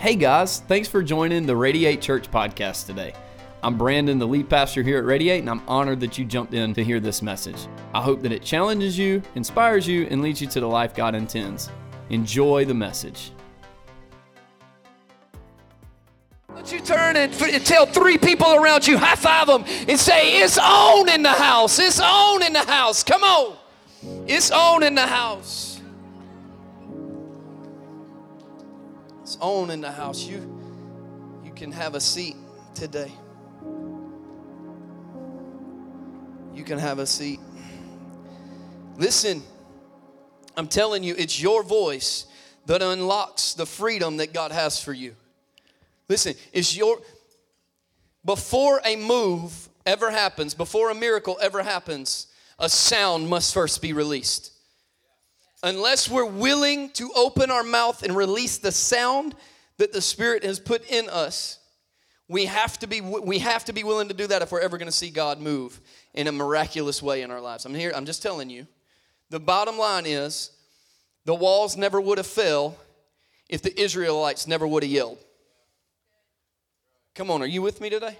Hey guys, thanks for joining the Radiate Church podcast today. I'm Brandon, the lead pastor here at Radiate, and I'm honored that you jumped in to hear this message. I hope that it challenges you, inspires you, and leads you to the life God intends. Enjoy the message. Don't you turn and tell three people around you, high five them, and say, It's on in the house. It's on in the house. Come on. It's on in the house. On in the house. You, you can have a seat today. You can have a seat. Listen, I'm telling you, it's your voice that unlocks the freedom that God has for you. Listen, it's your before a move ever happens, before a miracle ever happens, a sound must first be released. Unless we're willing to open our mouth and release the sound that the Spirit has put in us, we have to be we have to be willing to do that if we're ever going to see God move in a miraculous way in our lives. I'm here, I'm just telling you. The bottom line is the walls never would have fell if the Israelites never would have yelled. Come on, are you with me today?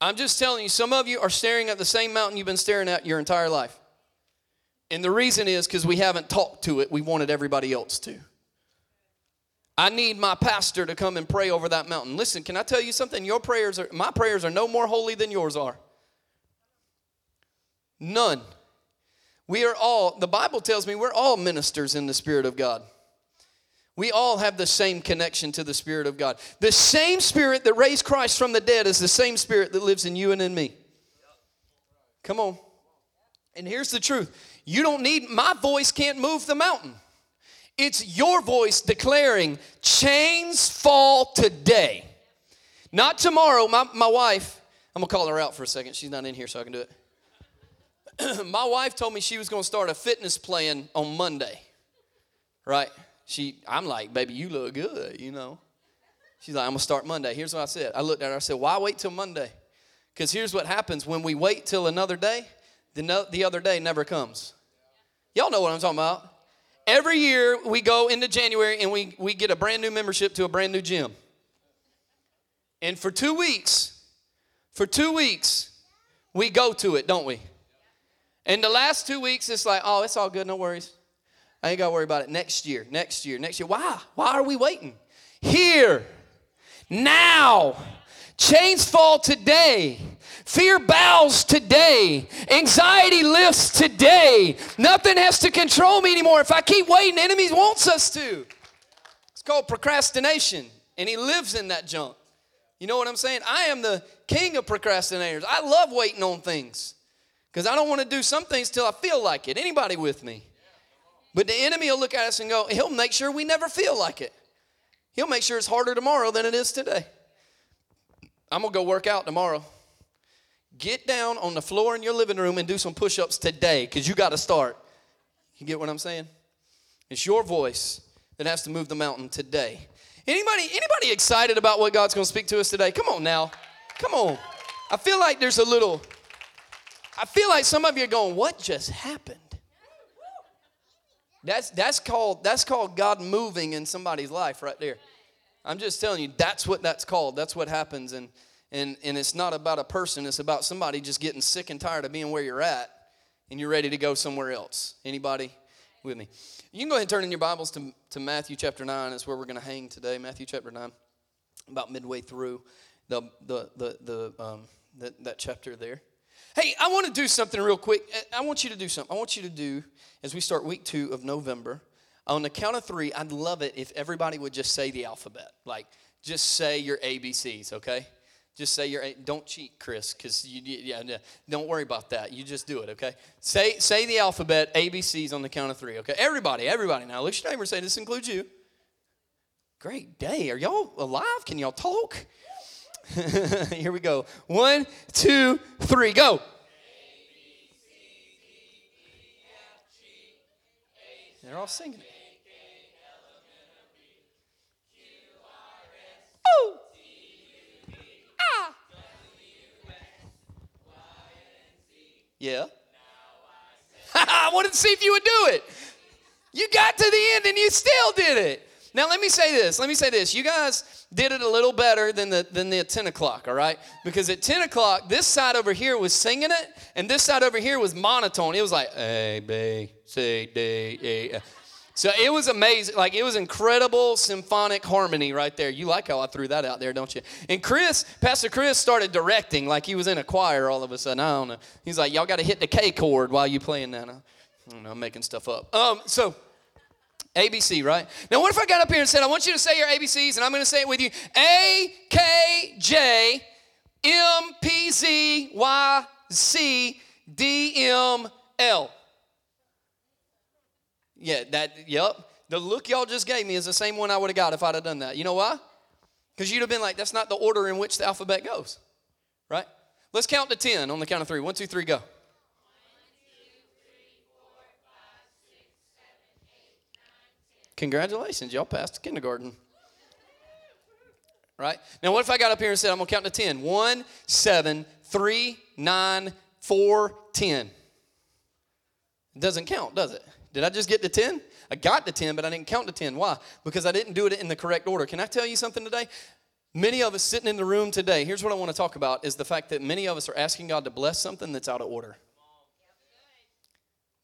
I'm just telling you, some of you are staring at the same mountain you've been staring at your entire life. And the reason is because we haven't talked to it, we wanted everybody else to. I need my pastor to come and pray over that mountain. Listen, can I tell you something? Your prayers are, my prayers are no more holy than yours are. None. We are all, the Bible tells me we're all ministers in the Spirit of God. We all have the same connection to the Spirit of God. The same Spirit that raised Christ from the dead is the same Spirit that lives in you and in me. Come on. And here's the truth you don't need, my voice can't move the mountain. It's your voice declaring, chains fall today. Not tomorrow. My, my wife, I'm gonna call her out for a second. She's not in here, so I can do it. my wife told me she was gonna start a fitness plan on Monday, right? She, I'm like, baby, you look good, you know. She's like, I'm gonna start Monday. Here's what I said. I looked at her, I said, why wait till Monday? Because here's what happens when we wait till another day, the, no, the other day never comes. Y'all know what I'm talking about. Every year we go into January and we, we get a brand new membership to a brand new gym. And for two weeks, for two weeks, we go to it, don't we? And the last two weeks, it's like, oh, it's all good, no worries. I ain't got to worry about it next year, next year, next year. Why? Why are we waiting? Here, now, chains fall today. Fear bows today. Anxiety lifts today. Nothing has to control me anymore. If I keep waiting, enemies wants us to. It's called procrastination, and he lives in that junk. You know what I'm saying? I am the king of procrastinators. I love waiting on things because I don't want to do some things till I feel like it. Anybody with me? But the enemy will look at us and go, he'll make sure we never feel like it. He'll make sure it's harder tomorrow than it is today. I'm going to go work out tomorrow. Get down on the floor in your living room and do some push ups today because you got to start. You get what I'm saying? It's your voice that has to move the mountain today. Anybody, anybody excited about what God's going to speak to us today? Come on now. Come on. I feel like there's a little, I feel like some of you are going, what just happened? That's, that's, called, that's called God moving in somebody's life right there. I'm just telling you, that's what that's called. That's what happens. And, and, and it's not about a person, it's about somebody just getting sick and tired of being where you're at and you're ready to go somewhere else. Anybody with me? You can go ahead and turn in your Bibles to, to Matthew chapter 9. That's where we're going to hang today. Matthew chapter 9, about midway through the, the, the, the, um, the, that chapter there. Hey, I want to do something real quick. I want you to do something. I want you to do, as we start week two of November, on the count of three, I'd love it if everybody would just say the alphabet. Like, just say your ABCs, okay? Just say your, don't cheat, Chris, because you, yeah, don't worry about that. You just do it, okay? Say, say the alphabet, ABCs on the count of three, okay? Everybody, everybody now. Look at your neighbor and say, this includes you. Great day. Are y'all alive? Can y'all talk? Here we go. One, two, three, go. They're all singing it. Ah. Yeah. I wanted to see if you would do it. You got to the end and you still did it. Now let me say this. Let me say this. You guys did it a little better than the than the 10 o'clock, all right? Because at 10 o'clock, this side over here was singing it, and this side over here was monotone. It was like A B C D E. So it was amazing. Like it was incredible symphonic harmony right there. You like how I threw that out there, don't you? And Chris, Pastor Chris started directing like he was in a choir all of a sudden. I don't know. He's like, y'all got to hit the K chord while you playing that. I I'm making stuff up. Um, so ABC, right? Now, what if I got up here and said, I want you to say your ABCs, and I'm going to say it with you A, K, J, M, P, Z, Y, C, D, M, L. Yeah, that, yep. The look y'all just gave me is the same one I would have got if I'd have done that. You know why? Because you'd have been like, that's not the order in which the alphabet goes, right? Let's count to 10 on the count of three. One, two, three, go. Congratulations, y'all passed kindergarten. Right? Now, what if I got up here and said, I'm going to count to 10? 1, 7, 3, 9, 4, 10. It doesn't count, does it? Did I just get to 10? I got to 10, but I didn't count to 10. Why? Because I didn't do it in the correct order. Can I tell you something today? Many of us sitting in the room today, here's what I want to talk about is the fact that many of us are asking God to bless something that's out of order.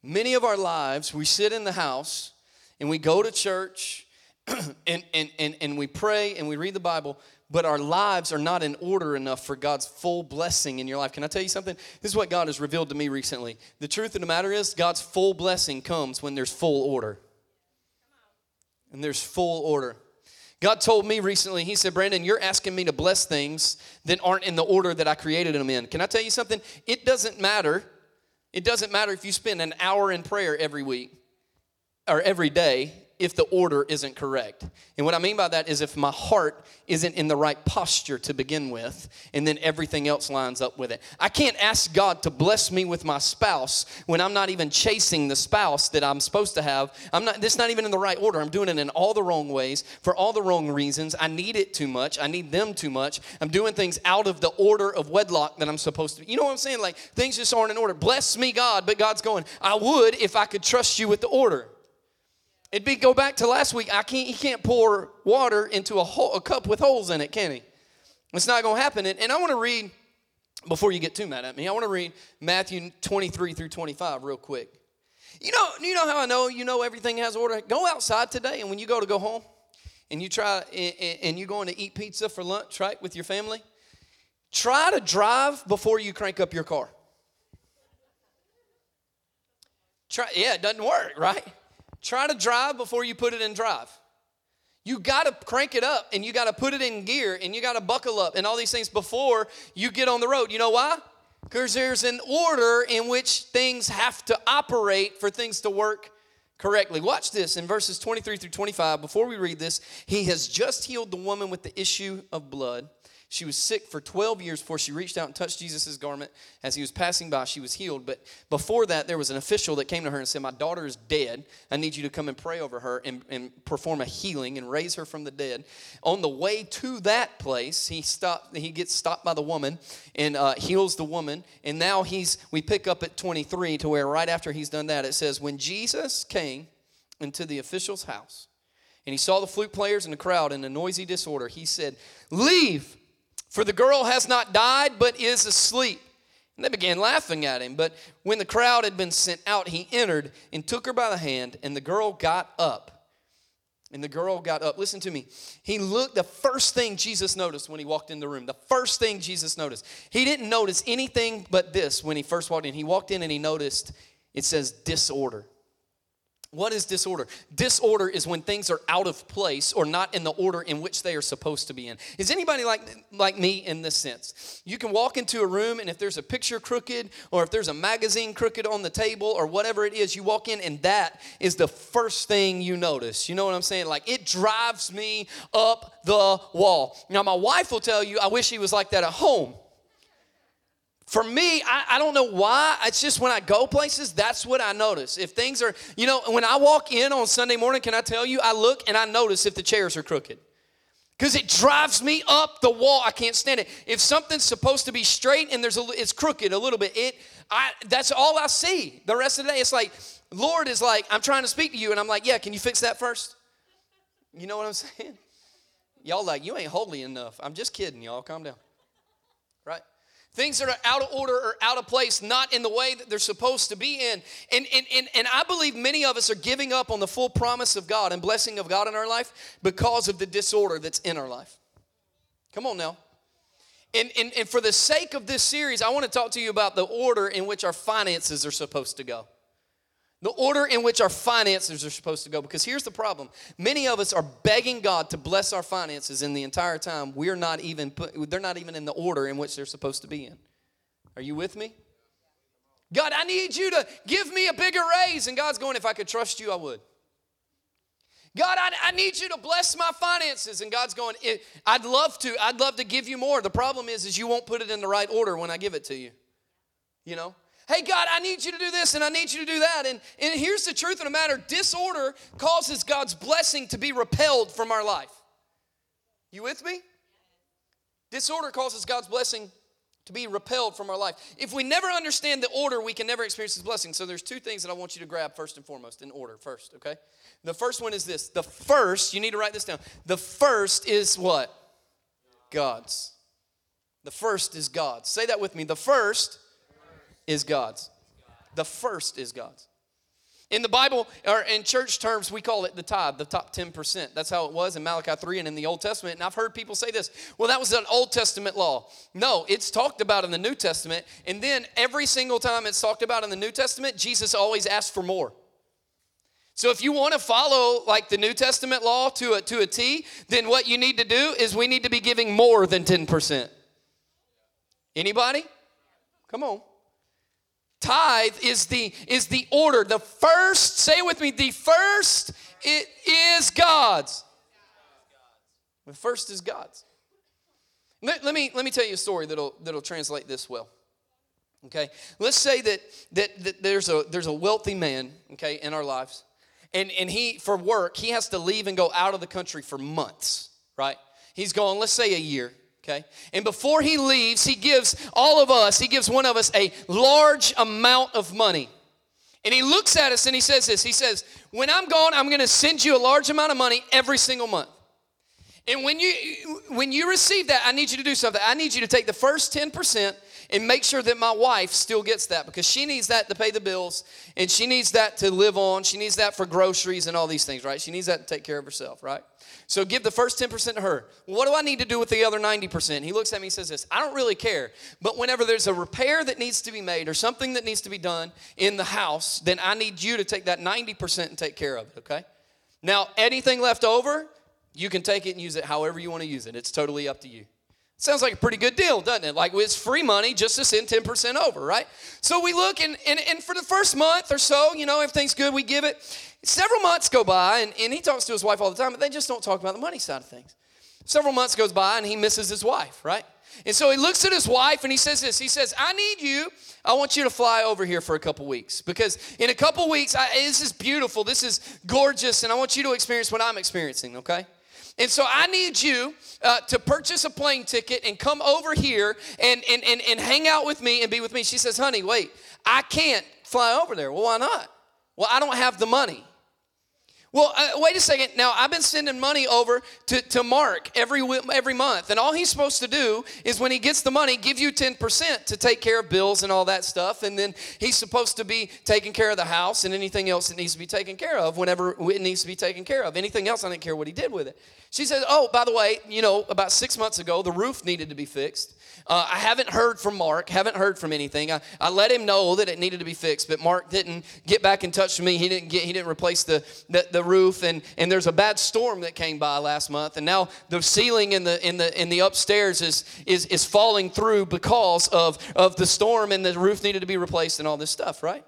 Many of our lives, we sit in the house and we go to church and, and, and, and we pray and we read the Bible, but our lives are not in order enough for God's full blessing in your life. Can I tell you something? This is what God has revealed to me recently. The truth of the matter is, God's full blessing comes when there's full order. And there's full order. God told me recently, He said, Brandon, you're asking me to bless things that aren't in the order that I created them in. Can I tell you something? It doesn't matter. It doesn't matter if you spend an hour in prayer every week or every day if the order isn't correct. And what I mean by that is if my heart isn't in the right posture to begin with, and then everything else lines up with it. I can't ask God to bless me with my spouse when I'm not even chasing the spouse that I'm supposed to have. I'm not this not even in the right order. I'm doing it in all the wrong ways for all the wrong reasons. I need it too much. I need them too much. I'm doing things out of the order of wedlock that I'm supposed to. You know what I'm saying? Like things just aren't in order. Bless me, God, but God's going, I would if I could trust you with the order. It'd be go back to last week. I can't. He can't pour water into a, hole, a cup with holes in it, can he? It's not going to happen. And, and I want to read before you get too mad at me. I want to read Matthew 23 through 25 real quick. You know, you know how I know you know everything has order. Go outside today, and when you go to go home, and you try and, and you're going to eat pizza for lunch, right, with your family. Try to drive before you crank up your car. Try, yeah, it doesn't work, right? Try to drive before you put it in drive. You got to crank it up and you got to put it in gear and you got to buckle up and all these things before you get on the road. You know why? Because there's an order in which things have to operate for things to work correctly. Watch this in verses 23 through 25. Before we read this, he has just healed the woman with the issue of blood. She was sick for 12 years before she reached out and touched Jesus' garment. As he was passing by, she was healed. But before that, there was an official that came to her and said, My daughter is dead. I need you to come and pray over her and, and perform a healing and raise her from the dead. On the way to that place, he stopped, he gets stopped by the woman and uh, heals the woman. And now he's we pick up at 23 to where right after he's done that, it says, When Jesus came into the official's house, and he saw the flute players and the crowd in a noisy disorder, he said, Leave for the girl has not died, but is asleep. And they began laughing at him. But when the crowd had been sent out, he entered and took her by the hand, and the girl got up. And the girl got up. Listen to me. He looked, the first thing Jesus noticed when he walked in the room, the first thing Jesus noticed, he didn't notice anything but this when he first walked in. He walked in and he noticed, it says disorder. What is disorder? Disorder is when things are out of place or not in the order in which they are supposed to be in. Is anybody like, like me in this sense? You can walk into a room, and if there's a picture crooked, or if there's a magazine crooked on the table, or whatever it is, you walk in, and that is the first thing you notice. You know what I'm saying? Like, it drives me up the wall. Now, my wife will tell you, I wish he was like that at home. For me, I, I, don't know why. It's just when I go places, that's what I notice. If things are, you know, when I walk in on Sunday morning, can I tell you, I look and I notice if the chairs are crooked. Because it drives me up the wall. I can't stand it. If something's supposed to be straight and there's a, it's crooked a little bit, it, I, that's all I see. The rest of the day, it's like, Lord is like, I'm trying to speak to you, and I'm like, yeah, can you fix that first? You know what I'm saying? Y'all like, you ain't holy enough. I'm just kidding, y'all. Calm down. Right? Things that are out of order or out of place, not in the way that they're supposed to be in. And, and, and, and I believe many of us are giving up on the full promise of God and blessing of God in our life because of the disorder that's in our life. Come on now. And, and, and for the sake of this series, I want to talk to you about the order in which our finances are supposed to go. The order in which our finances are supposed to go. Because here's the problem many of us are begging God to bless our finances, and the entire time we're not even put, they're not even in the order in which they're supposed to be in. Are you with me? God, I need you to give me a bigger raise. And God's going, if I could trust you, I would. God, I, I need you to bless my finances. And God's going, I'd love to. I'd love to give you more. The problem is, is you won't put it in the right order when I give it to you. You know? Hey, God, I need you to do this and I need you to do that. And, and here's the truth of the matter disorder causes God's blessing to be repelled from our life. You with me? Disorder causes God's blessing to be repelled from our life. If we never understand the order, we can never experience His blessing. So there's two things that I want you to grab first and foremost in order. First, okay? The first one is this. The first, you need to write this down. The first is what? God's. The first is God's. Say that with me. The first is God's. The first is God's. In the Bible, or in church terms, we call it the tithe, the top 10%. That's how it was in Malachi 3 and in the Old Testament. And I've heard people say this well, that was an Old Testament law. No, it's talked about in the New Testament. And then every single time it's talked about in the New Testament, Jesus always asked for more. So if you want to follow like the New Testament law to a, to a T, then what you need to do is we need to be giving more than 10%. Anybody? Come on. Tithe is the is the order. The first, say with me, the first it is God's. The first is God's. Let, let, me let me tell you a story that'll that'll translate this well. Okay, let's say that that, that there's a there's a wealthy man okay in our lives, and and he for work he has to leave and go out of the country for months. Right, he's gone. Let's say a year okay? And before he leaves, he gives all of us, he gives one of us a large amount of money. And he looks at us and he says this He says, When I'm gone, I'm gonna send you a large amount of money every single month. And when you when you receive that, I need you to do something. I need you to take the first 10% and make sure that my wife still gets that because she needs that to pay the bills and she needs that to live on. She needs that for groceries and all these things, right? She needs that to take care of herself, right? So give the first 10% to her. What do I need to do with the other 90%? He looks at me and says this I don't really care. But whenever there's a repair that needs to be made or something that needs to be done in the house, then I need you to take that 90% and take care of it, okay? Now, anything left over, you can take it and use it however you want to use it. It's totally up to you. Sounds like a pretty good deal, doesn't it? Like it's free money just to send 10% over, right? So we look and, and, and for the first month or so, you know, everything's good, we give it. Several months go by, and, and he talks to his wife all the time, but they just don't talk about the money side of things. Several months goes by, and he misses his wife, right? And so he looks at his wife and he says this. He says, I need you. I want you to fly over here for a couple weeks because in a couple weeks, I, this is beautiful. This is gorgeous. And I want you to experience what I'm experiencing, okay? And so I need you uh, to purchase a plane ticket and come over here and, and, and, and hang out with me and be with me. She says, honey, wait, I can't fly over there. Well, why not? Well, I don't have the money. Well, uh, wait a second. Now, I've been sending money over to, to Mark every, every month. And all he's supposed to do is when he gets the money, give you 10% to take care of bills and all that stuff. And then he's supposed to be taking care of the house and anything else that needs to be taken care of whenever it needs to be taken care of. Anything else, I didn't care what he did with it. She says, Oh, by the way, you know, about six months ago, the roof needed to be fixed. Uh, I haven't heard from Mark, haven't heard from anything. I, I let him know that it needed to be fixed, but Mark didn't get back in touch with me. He didn't get he didn't replace the, the, the roof and, and there's a bad storm that came by last month and now the ceiling in the in the in the upstairs is is is falling through because of, of the storm and the roof needed to be replaced and all this stuff, right?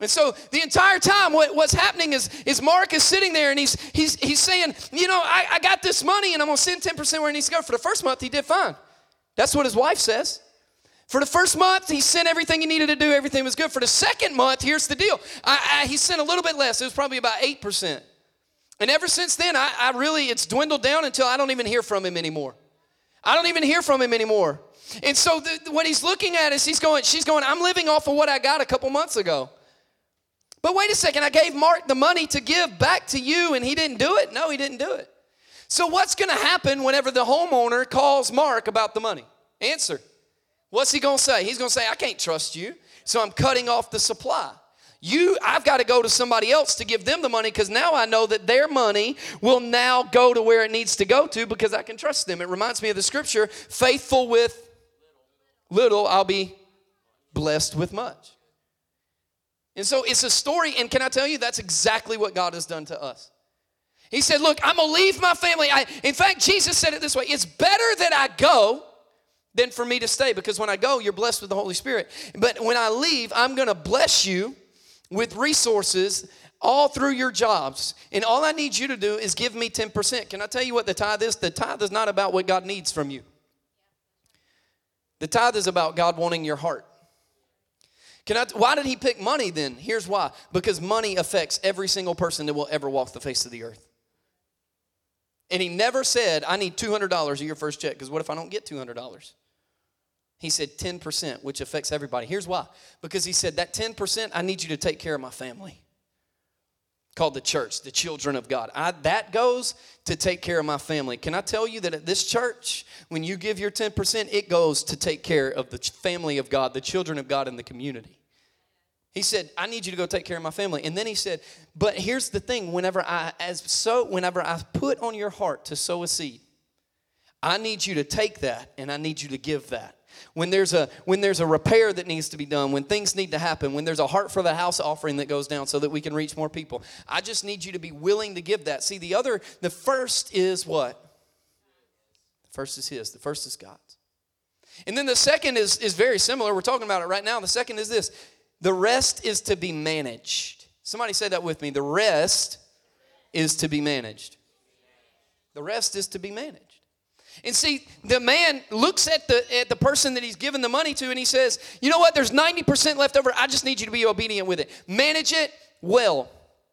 And so the entire time, what, what's happening is, is Mark is sitting there and he's, he's, he's saying, You know, I, I got this money and I'm going to send 10% where it needs to go. For the first month, he did fine. That's what his wife says. For the first month, he sent everything he needed to do. Everything was good. For the second month, here's the deal. I, I, he sent a little bit less. It was probably about 8%. And ever since then, I, I really, it's dwindled down until I don't even hear from him anymore. I don't even hear from him anymore. And so the, what he's looking at is he's going, she's going, I'm living off of what I got a couple months ago. But wait a second, I gave Mark the money to give back to you and he didn't do it? No, he didn't do it. So, what's going to happen whenever the homeowner calls Mark about the money? Answer. What's he going to say? He's going to say, I can't trust you, so I'm cutting off the supply. You, I've got to go to somebody else to give them the money because now I know that their money will now go to where it needs to go to because I can trust them. It reminds me of the scripture faithful with little, I'll be blessed with much. And so it's a story, and can I tell you, that's exactly what God has done to us. He said, Look, I'm gonna leave my family. I, in fact, Jesus said it this way it's better that I go than for me to stay because when I go, you're blessed with the Holy Spirit. But when I leave, I'm gonna bless you with resources all through your jobs. And all I need you to do is give me 10%. Can I tell you what the tithe is? The tithe is not about what God needs from you, the tithe is about God wanting your heart. Can I, why did he pick money then? Here's why because money affects every single person that will ever walk the face of the earth. And he never said, I need $200 of your first check, because what if I don't get $200? He said 10%, which affects everybody. Here's why because he said, That 10%, I need you to take care of my family. Called the church, the children of God. I, that goes to take care of my family. Can I tell you that at this church, when you give your 10%, it goes to take care of the family of God, the children of God in the community. He said, I need you to go take care of my family. And then he said, But here's the thing, whenever I as so whenever I put on your heart to sow a seed, I need you to take that and I need you to give that. When there's a when there's a repair that needs to be done, when things need to happen, when there's a heart for the house offering that goes down so that we can reach more people. I just need you to be willing to give that. See, the other, the first is what? The first is his, the first is God's. And then the second is, is very similar. We're talking about it right now. The second is this the rest is to be managed. Somebody say that with me. The rest is to be managed. The rest is to be managed. And see, the man looks at the at the person that he's given the money to and he says, "You know what? There's 90% left over. I just need you to be obedient with it. Manage it well.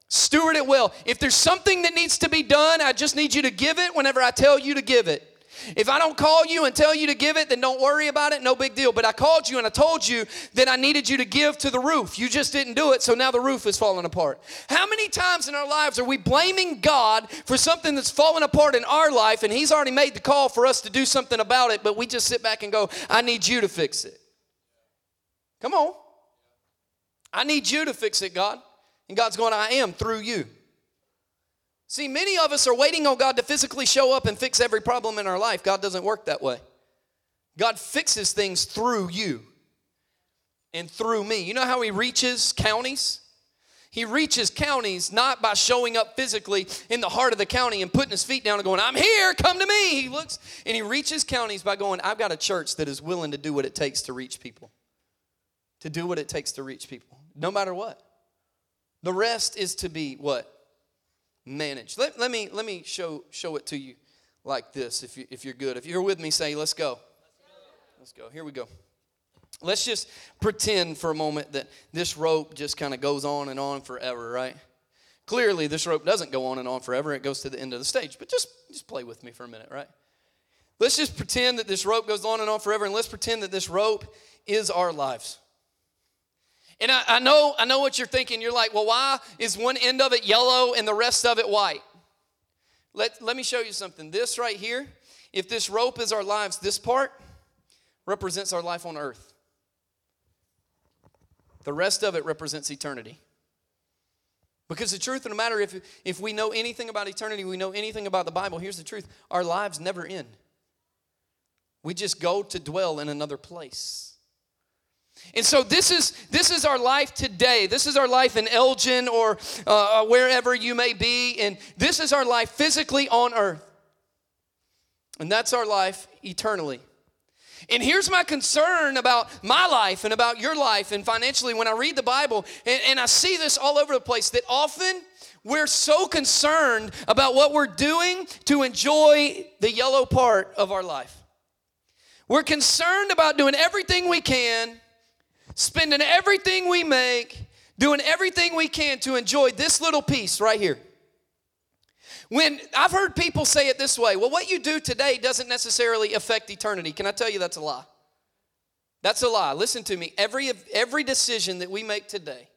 Steward it well. If there's something that needs to be done, I just need you to give it whenever I tell you to give it. If I don't call you and tell you to give it, then don't worry about it, no big deal. But I called you and I told you that I needed you to give to the roof. You just didn't do it, so now the roof is falling apart. How many times in our lives are we blaming God for something that's fallen apart in our life and He's already made the call for us to do something about it, but we just sit back and go, I need you to fix it? Come on. I need you to fix it, God. And God's going, I am through you. See, many of us are waiting on God to physically show up and fix every problem in our life. God doesn't work that way. God fixes things through you and through me. You know how He reaches counties? He reaches counties not by showing up physically in the heart of the county and putting his feet down and going, I'm here, come to me. He looks and he reaches counties by going, I've got a church that is willing to do what it takes to reach people. To do what it takes to reach people, no matter what. The rest is to be what? Managed. Let, let, me, let me show, show it to you like this if, you, if you're good. If you're with me, say, let's go. Let's go. Here we go. Let's just pretend for a moment that this rope just kind of goes on and on forever, right? Clearly, this rope doesn't go on and on forever. It goes to the end of the stage. But just, just play with me for a minute, right? Let's just pretend that this rope goes on and on forever, and let's pretend that this rope is our lives. And I, I, know, I know what you're thinking. You're like, well, why is one end of it yellow and the rest of it white? Let, let me show you something. This right here, if this rope is our lives, this part represents our life on earth. The rest of it represents eternity. Because the truth of the matter, if, if we know anything about eternity, we know anything about the Bible, here's the truth our lives never end. We just go to dwell in another place. And so this is this is our life today. This is our life in Elgin or uh, uh, wherever you may be, and this is our life physically on earth, and that's our life eternally. And here's my concern about my life and about your life and financially when I read the Bible, and, and I see this all over the place that often we're so concerned about what we're doing to enjoy the yellow part of our life. We're concerned about doing everything we can spending everything we make, doing everything we can to enjoy this little piece right here. When I've heard people say it this way, well, what you do today doesn't necessarily affect eternity. Can I tell you that's a lie? That's a lie. Listen to me. Every, every decision that we make today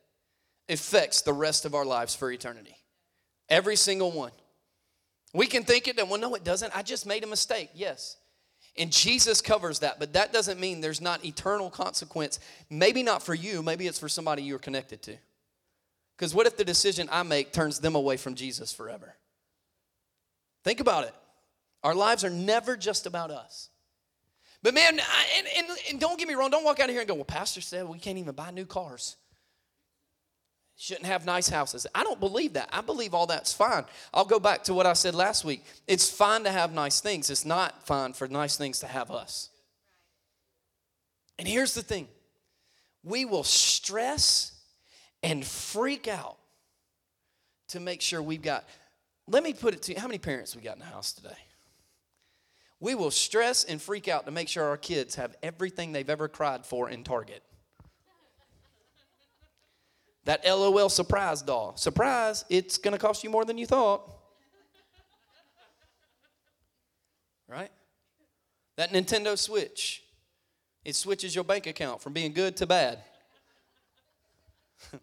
affects the rest of our lives for eternity. Every single one. We can think it, and well, no, it doesn't. I just made a mistake. Yes. And Jesus covers that, but that doesn't mean there's not eternal consequence. Maybe not for you, maybe it's for somebody you're connected to. Because what if the decision I make turns them away from Jesus forever? Think about it. Our lives are never just about us. But man, I, and, and, and don't get me wrong, don't walk out of here and go, well, Pastor said we can't even buy new cars shouldn't have nice houses. I don't believe that. I believe all that's fine. I'll go back to what I said last week. It's fine to have nice things, it's not fine for nice things to have us. And here's the thing we will stress and freak out to make sure we've got. Let me put it to you how many parents we got in the house today? We will stress and freak out to make sure our kids have everything they've ever cried for in Target. That LOL surprise doll. Surprise, it's going to cost you more than you thought. Right? That Nintendo Switch. It switches your bank account from being good to bad.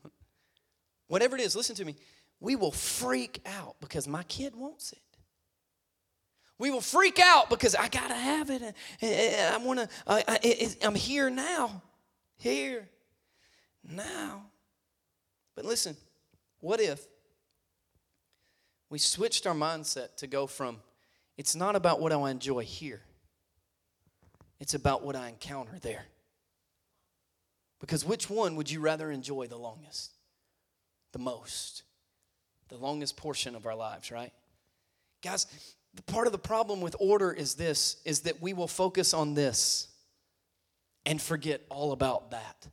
Whatever it is, listen to me. We will freak out because my kid wants it. We will freak out because I gotta have it. And I want to. I'm here now. Here now. But listen, what if we switched our mindset to go from it's not about what I enjoy here, it's about what I encounter there. Because which one would you rather enjoy the longest? The most. The longest portion of our lives, right? Guys, the part of the problem with order is this is that we will focus on this and forget all about that.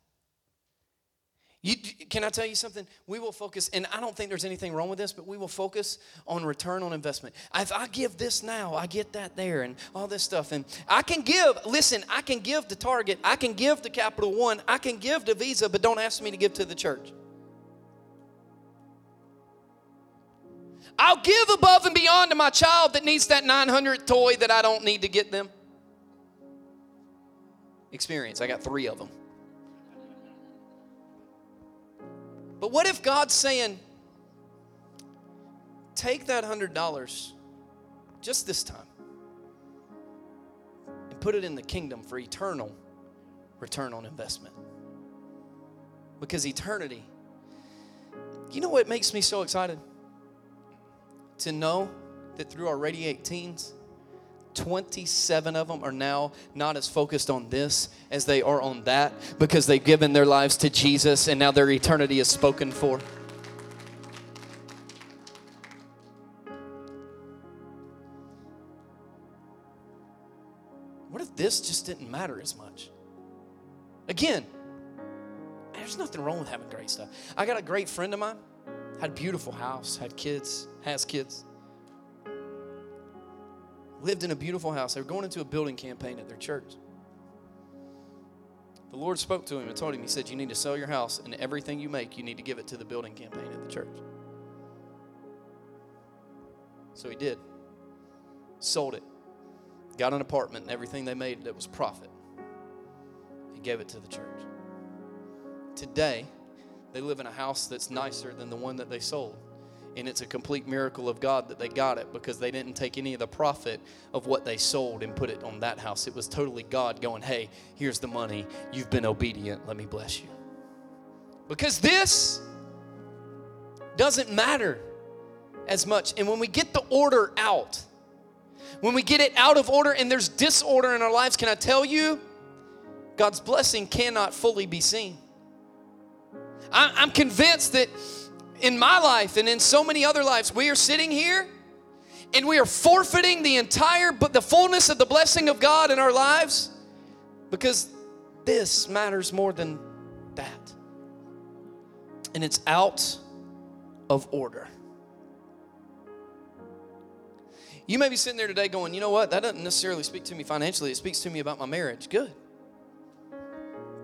You, can I tell you something? We will focus, and I don't think there's anything wrong with this, but we will focus on return on investment. If I give this now, I get that there, and all this stuff. And I can give, listen, I can give to Target, I can give to Capital One, I can give to Visa, but don't ask me to give to the church. I'll give above and beyond to my child that needs that 900 toy that I don't need to get them. Experience, I got three of them. But what if God's saying, take that $100 just this time and put it in the kingdom for eternal return on investment? Because eternity, you know what makes me so excited? To know that through our Radiate teens, 27 of them are now not as focused on this as they are on that because they've given their lives to Jesus and now their eternity is spoken for. What if this just didn't matter as much? Again, there's nothing wrong with having great stuff. I got a great friend of mine, had a beautiful house, had kids, has kids lived in a beautiful house. They were going into a building campaign at their church. The Lord spoke to him and told him, He said, You need to sell your house, and everything you make, you need to give it to the building campaign at the church. So he did. Sold it. Got an apartment, and everything they made that was profit. He gave it to the church. Today, they live in a house that's nicer than the one that they sold. And it's a complete miracle of God that they got it because they didn't take any of the profit of what they sold and put it on that house. It was totally God going, hey, here's the money. You've been obedient. Let me bless you. Because this doesn't matter as much. And when we get the order out, when we get it out of order and there's disorder in our lives, can I tell you, God's blessing cannot fully be seen. I'm convinced that in my life and in so many other lives, we are sitting here and we are forfeiting the entire but the fullness of the blessing of God in our lives because this matters more than that. And it's out of order. You may be sitting there today going, you know what? That doesn't necessarily speak to me financially. It speaks to me about my marriage. Good.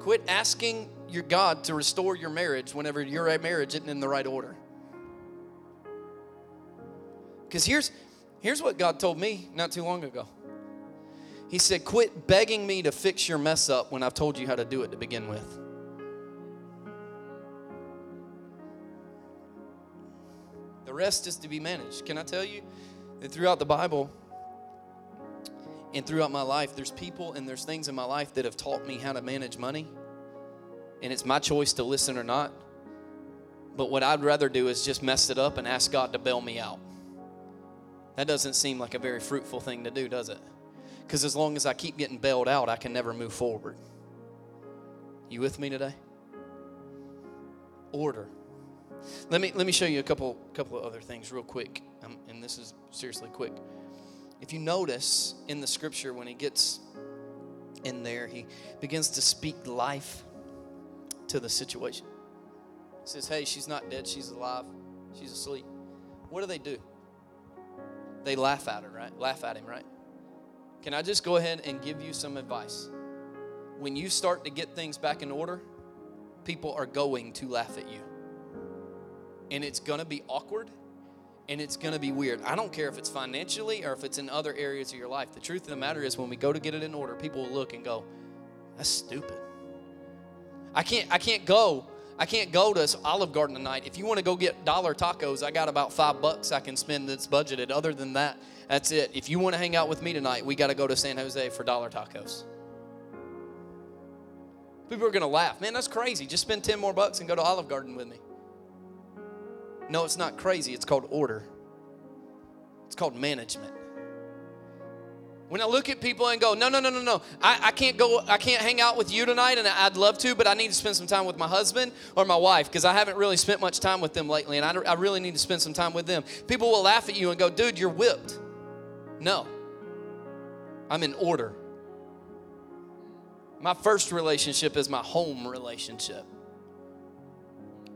Quit asking your God to restore your marriage whenever your marriage isn't in the right order. Because here's, here's what God told me not too long ago. He said, Quit begging me to fix your mess up when I've told you how to do it to begin with. The rest is to be managed. Can I tell you that throughout the Bible and throughout my life, there's people and there's things in my life that have taught me how to manage money. And it's my choice to listen or not. But what I'd rather do is just mess it up and ask God to bail me out. That doesn't seem like a very fruitful thing to do, does it? Because as long as I keep getting bailed out, I can never move forward. You with me today? Order. Let me let me show you a couple couple of other things real quick, um, and this is seriously quick. If you notice in the scripture when he gets in there, he begins to speak life to the situation. He says, "Hey, she's not dead; she's alive. She's asleep." What do they do? They laugh at her, right? Laugh at him, right? Can I just go ahead and give you some advice? When you start to get things back in order, people are going to laugh at you and it's to be awkward and it's going to be weird. I don't care if it's financially or if it's in other areas of your life. The truth of the matter is when we go to get it in order, people will look and go, "That's stupid." I can't I can't go I can't go to Olive Garden tonight. If you want to go get dollar tacos, I got about 5 bucks I can spend that's budgeted. Other than that, that's it. If you want to hang out with me tonight, we got to go to San Jose for dollar tacos. People are going to laugh. Man, that's crazy. Just spend 10 more bucks and go to Olive Garden with me. No, it's not crazy. It's called order, it's called management. When I look at people and go, no, no, no, no, no, I, I can't go, I can't hang out with you tonight, and I'd love to, but I need to spend some time with my husband or my wife because I haven't really spent much time with them lately, and I, I really need to spend some time with them. People will laugh at you and go, dude, you're whipped. No, I'm in order. My first relationship is my home relationship.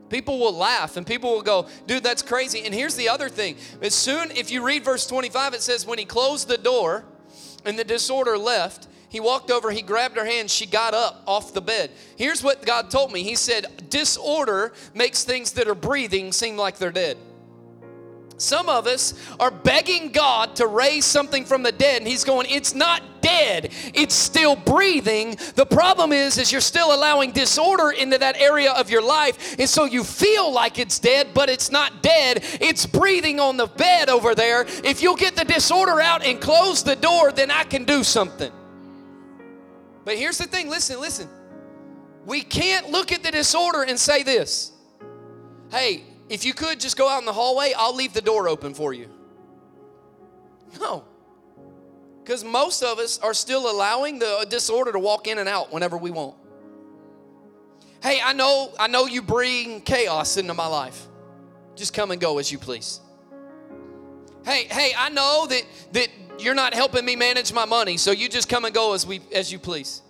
People will laugh and people will go, dude, that's crazy. And here's the other thing. As soon, if you read verse 25, it says, when he closed the door and the disorder left, he walked over, he grabbed her hand, she got up off the bed. Here's what God told me He said, Disorder makes things that are breathing seem like they're dead. Some of us are begging God to raise something from the dead, and He's going, It's not dead, it's still breathing. The problem is, is you're still allowing disorder into that area of your life, and so you feel like it's dead, but it's not dead. It's breathing on the bed over there. If you'll get the disorder out and close the door, then I can do something. But here's the thing listen, listen. We can't look at the disorder and say this Hey, if you could just go out in the hallway, I'll leave the door open for you. No. Because most of us are still allowing the disorder to walk in and out whenever we want. Hey, I know, I know you bring chaos into my life. Just come and go as you please. Hey, hey, I know that that you're not helping me manage my money, so you just come and go as we as you please.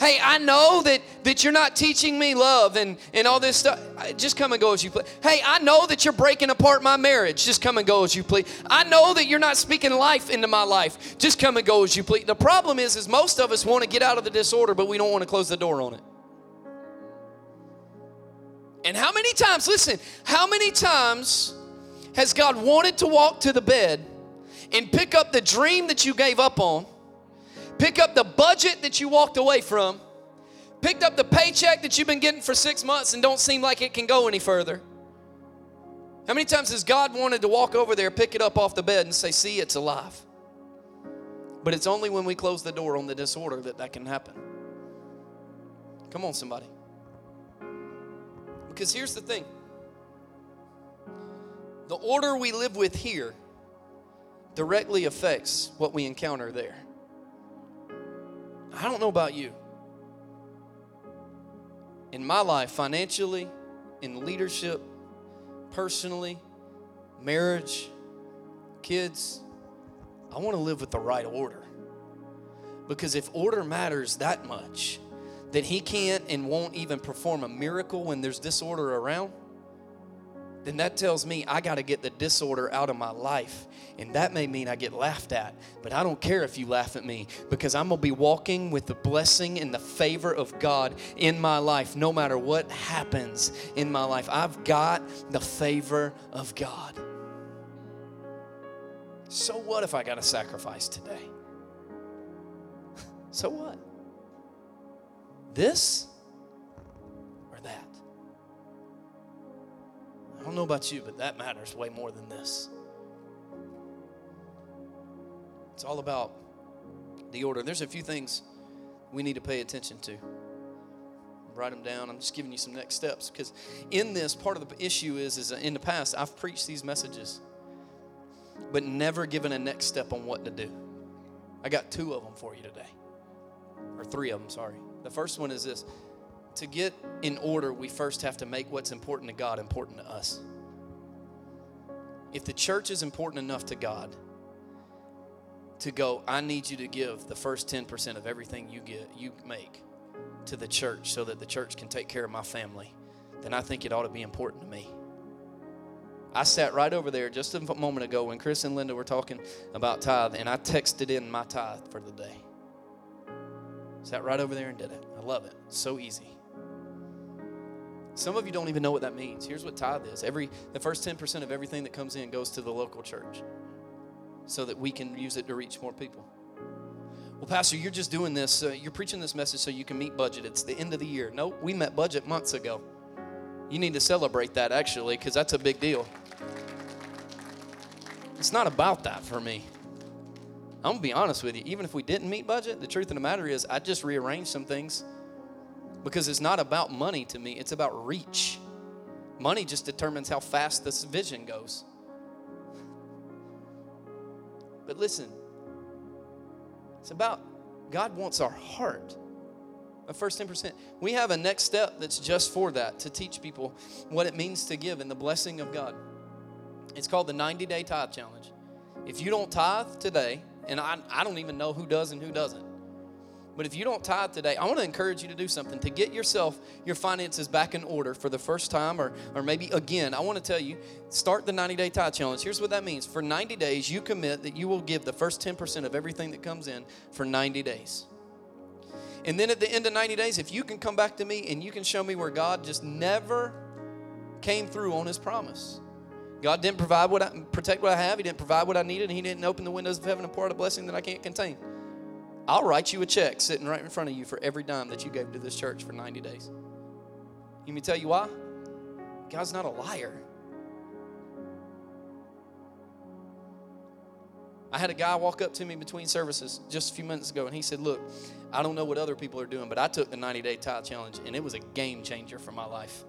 Hey, I know that, that you're not teaching me love and, and all this stuff. Just come and go as you please. Hey, I know that you're breaking apart my marriage. Just come and go as you please. I know that you're not speaking life into my life. Just come and go as you please. The problem is, is most of us want to get out of the disorder, but we don't want to close the door on it. And how many times, listen, how many times has God wanted to walk to the bed and pick up the dream that you gave up on? Pick up the budget that you walked away from. Picked up the paycheck that you've been getting for six months and don't seem like it can go any further. How many times has God wanted to walk over there, pick it up off the bed, and say, See, it's alive? But it's only when we close the door on the disorder that that can happen. Come on, somebody. Because here's the thing the order we live with here directly affects what we encounter there. I don't know about you. In my life, financially, in leadership, personally, marriage, kids, I want to live with the right order. Because if order matters that much, that He can't and won't even perform a miracle when there's disorder around, then that tells me I got to get the disorder out of my life. And that may mean I get laughed at, but I don't care if you laugh at me because I'm going to be walking with the blessing and the favor of God in my life no matter what happens in my life. I've got the favor of God. So what if I got to sacrifice today? so what? This that? don't know about you, but that matters way more than this. It's all about the order. There's a few things we need to pay attention to. Write them down. I'm just giving you some next steps because in this, part of the issue is, is in the past, I've preached these messages, but never given a next step on what to do. I got two of them for you today, or three of them, sorry. The first one is this to get in order, we first have to make what's important to God important to us. If the church is important enough to God, to go, I need you to give the first 10% of everything you get, you make to the church so that the church can take care of my family, then I think it ought to be important to me. I sat right over there just a moment ago when Chris and Linda were talking about tithe, and I texted in my tithe for the day. Sat right over there and did it. I love it. So easy. Some of you don't even know what that means. Here's what tithe is. Every the first 10% of everything that comes in goes to the local church so that we can use it to reach more people. Well, Pastor, you're just doing this, uh, you're preaching this message so you can meet budget. It's the end of the year. No, we met budget months ago. You need to celebrate that actually, because that's a big deal. It's not about that for me. I'm gonna be honest with you. Even if we didn't meet budget, the truth of the matter is, I just rearranged some things because it's not about money to me, it's about reach. Money just determines how fast this vision goes. But listen, it's about God wants our heart. The first 10%. We have a next step that's just for that to teach people what it means to give and the blessing of God. It's called the 90 day tithe challenge. If you don't tithe today, and I, I don't even know who does and who doesn't, but if you don't tithe today, I want to encourage you to do something to get yourself, your finances back in order for the first time or, or maybe again. I want to tell you, start the 90 day tithe challenge. Here's what that means for 90 days, you commit that you will give the first 10% of everything that comes in for 90 days. And then at the end of 90 days, if you can come back to me and you can show me where God just never came through on his promise. God didn't provide what I protect what I have, He didn't provide what I needed, and He didn't open the windows of heaven and pour out a blessing that I can't contain. I'll write you a check sitting right in front of you for every dime that you gave to this church for 90 days. Let me tell you why? God's not a liar. I had a guy walk up to me between services just a few minutes ago, and he said, Look, I don't know what other people are doing, but I took the 90 day tithe challenge, and it was a game changer for my life.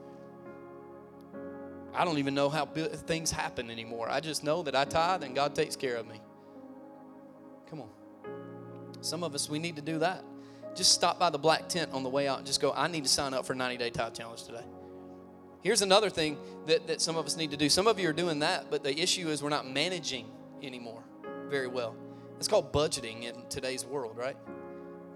I don't even know how things happen anymore. I just know that I tithe and God takes care of me. Some of us, we need to do that. Just stop by the black tent on the way out and just go, I need to sign up for 90 day tithe challenge today. Here's another thing that, that some of us need to do. Some of you are doing that, but the issue is we're not managing anymore very well. It's called budgeting in today's world, right?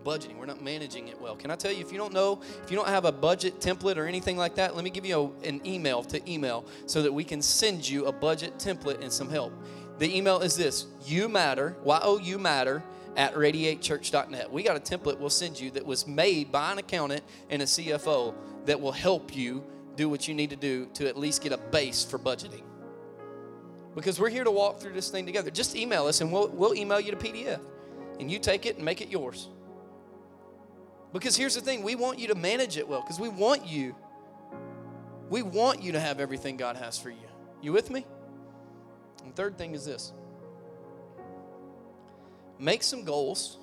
Budgeting. We're not managing it well. Can I tell you, if you don't know, if you don't have a budget template or anything like that, let me give you a, an email to email so that we can send you a budget template and some help. The email is this you matter, Y O U matter, at radiatechurch.net. We got a template we'll send you that was made by an accountant and a CFO that will help you do what you need to do to at least get a base for budgeting. Because we're here to walk through this thing together. Just email us and we'll, we'll email you the PDF. And you take it and make it yours. Because here's the thing we want you to manage it well because we want you. We want you to have everything God has for you. You with me? And third thing is this Make some goals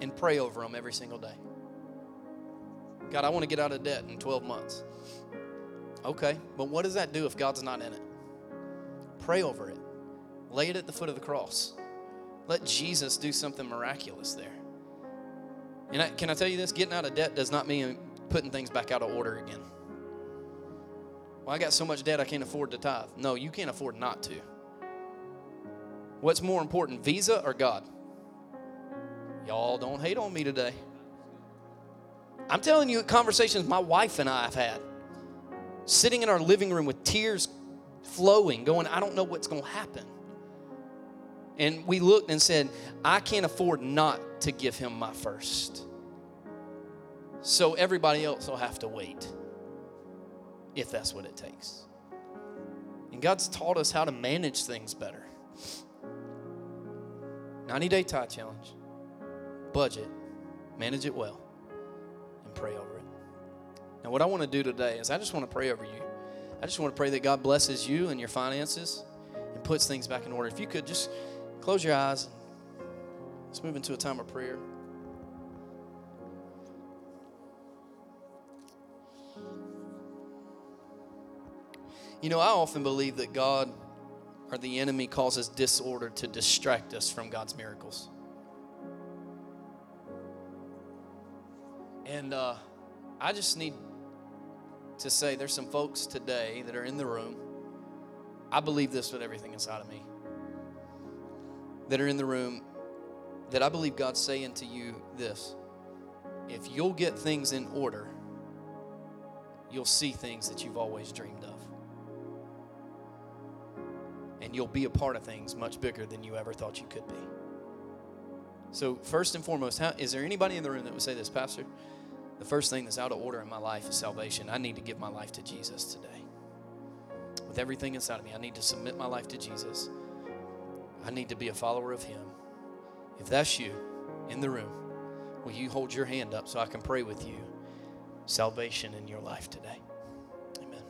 and pray over them every single day. God, I want to get out of debt in 12 months. Okay, but what does that do if God's not in it? Pray over it. Lay it at the foot of the cross. Let Jesus do something miraculous there. And I, can I tell you this? Getting out of debt does not mean putting things back out of order again. Well, I got so much debt I can't afford to tithe. No, you can't afford not to. What's more important, Visa or God? Y'all don't hate on me today. I'm telling you, conversations my wife and I have had, sitting in our living room with tears flowing, going, I don't know what's going to happen. And we looked and said, I can't afford not to give him my first. So everybody else will have to wait if that's what it takes. And God's taught us how to manage things better. 90 day tithe challenge, budget, manage it well, and pray over it. Now, what I want to do today is I just want to pray over you. I just want to pray that God blesses you and your finances and puts things back in order. If you could just close your eyes. Let's move into a time of prayer. You know, I often believe that God or the enemy causes disorder to distract us from God's miracles. And uh, I just need to say there's some folks today that are in the room. I believe this with everything inside of me. That are in the room that I believe God's saying to you this. If you'll get things in order, you'll see things that you've always dreamed of. And you'll be a part of things much bigger than you ever thought you could be. So, first and foremost, how, is there anybody in the room that would say this, Pastor? The first thing that's out of order in my life is salvation. I need to give my life to Jesus today. With everything inside of me, I need to submit my life to Jesus. I need to be a follower of Him. If that's you in the room, will you hold your hand up so I can pray with you? Salvation in your life today. Amen.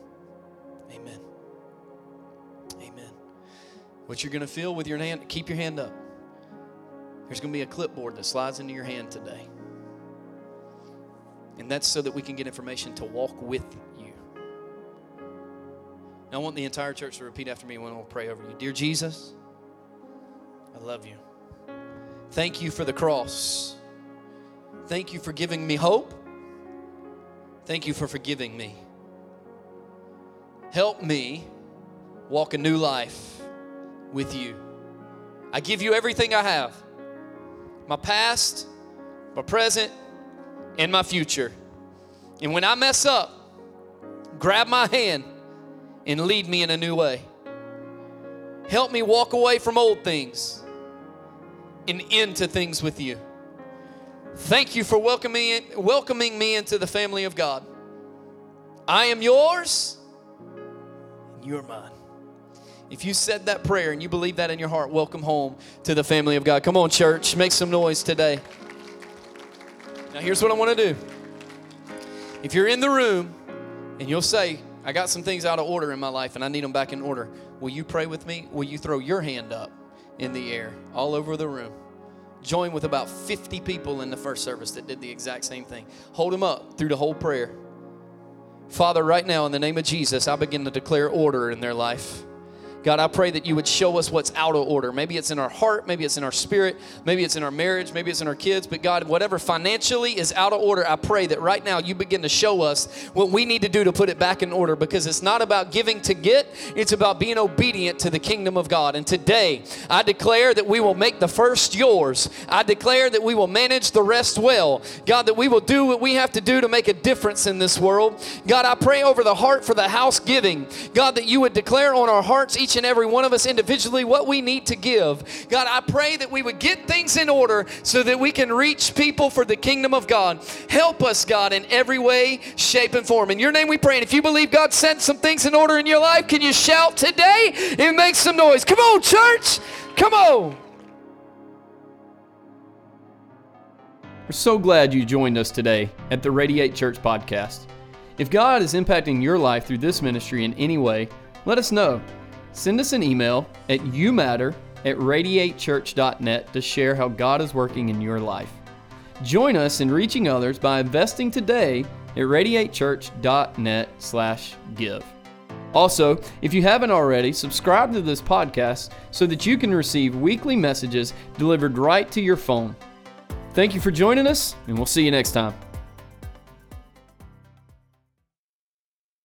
Amen. Amen. What you're going to feel with your hand, keep your hand up. There's going to be a clipboard that slides into your hand today. And that's so that we can get information to walk with you. Now, I want the entire church to repeat after me when we'll pray over you. Dear Jesus, I love you. Thank you for the cross. Thank you for giving me hope. Thank you for forgiving me. Help me walk a new life with you. I give you everything I have my past, my present, and my future. And when I mess up, grab my hand and lead me in a new way. Help me walk away from old things and into things with you. Thank you for welcoming, welcoming me into the family of God. I am yours, and you're mine. If you said that prayer and you believe that in your heart, welcome home to the family of God. Come on, church, make some noise today. Now, here's what I want to do. If you're in the room and you'll say, I got some things out of order in my life and I need them back in order, will you pray with me? Will you throw your hand up in the air all over the room? Join with about 50 people in the first service that did the exact same thing. Hold them up through the whole prayer. Father, right now, in the name of Jesus, I begin to declare order in their life. God, I pray that you would show us what's out of order. Maybe it's in our heart, maybe it's in our spirit, maybe it's in our marriage, maybe it's in our kids. But God, whatever financially is out of order, I pray that right now you begin to show us what we need to do to put it back in order because it's not about giving to get, it's about being obedient to the kingdom of God. And today, I declare that we will make the first yours. I declare that we will manage the rest well. God, that we will do what we have to do to make a difference in this world. God, I pray over the heart for the house giving. God, that you would declare on our hearts each each and every one of us individually what we need to give. God, I pray that we would get things in order so that we can reach people for the kingdom of God. Help us, God, in every way, shape, and form. In your name we pray. And if you believe God sent some things in order in your life, can you shout today and make some noise? Come on, church. Come on. We're so glad you joined us today at the Radiate Church podcast. If God is impacting your life through this ministry in any way, let us know Send us an email at youmatter at radiatechurch.net to share how God is working in your life. Join us in reaching others by investing today at radiatechurch.net slash give. Also, if you haven't already, subscribe to this podcast so that you can receive weekly messages delivered right to your phone. Thank you for joining us, and we'll see you next time.